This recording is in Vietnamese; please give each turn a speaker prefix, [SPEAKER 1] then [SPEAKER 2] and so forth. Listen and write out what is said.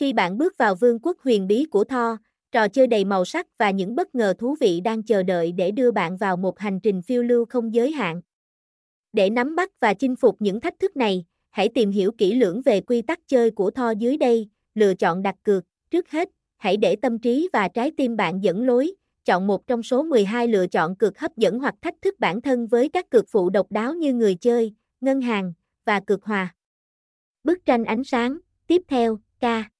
[SPEAKER 1] Khi bạn bước vào vương quốc huyền bí của Thor, trò chơi đầy màu sắc và những bất ngờ thú vị đang chờ đợi để đưa bạn vào một hành trình phiêu lưu không giới hạn. Để nắm bắt và chinh phục những thách thức này, hãy tìm hiểu kỹ lưỡng về quy tắc chơi của Thor dưới đây, lựa chọn đặt cược, trước hết, hãy để tâm trí và trái tim bạn dẫn lối, chọn một trong số 12 lựa chọn cược hấp dẫn hoặc thách thức bản thân với các cược phụ độc đáo như người chơi, ngân hàng và cược hòa. Bức tranh ánh sáng, tiếp theo, ca.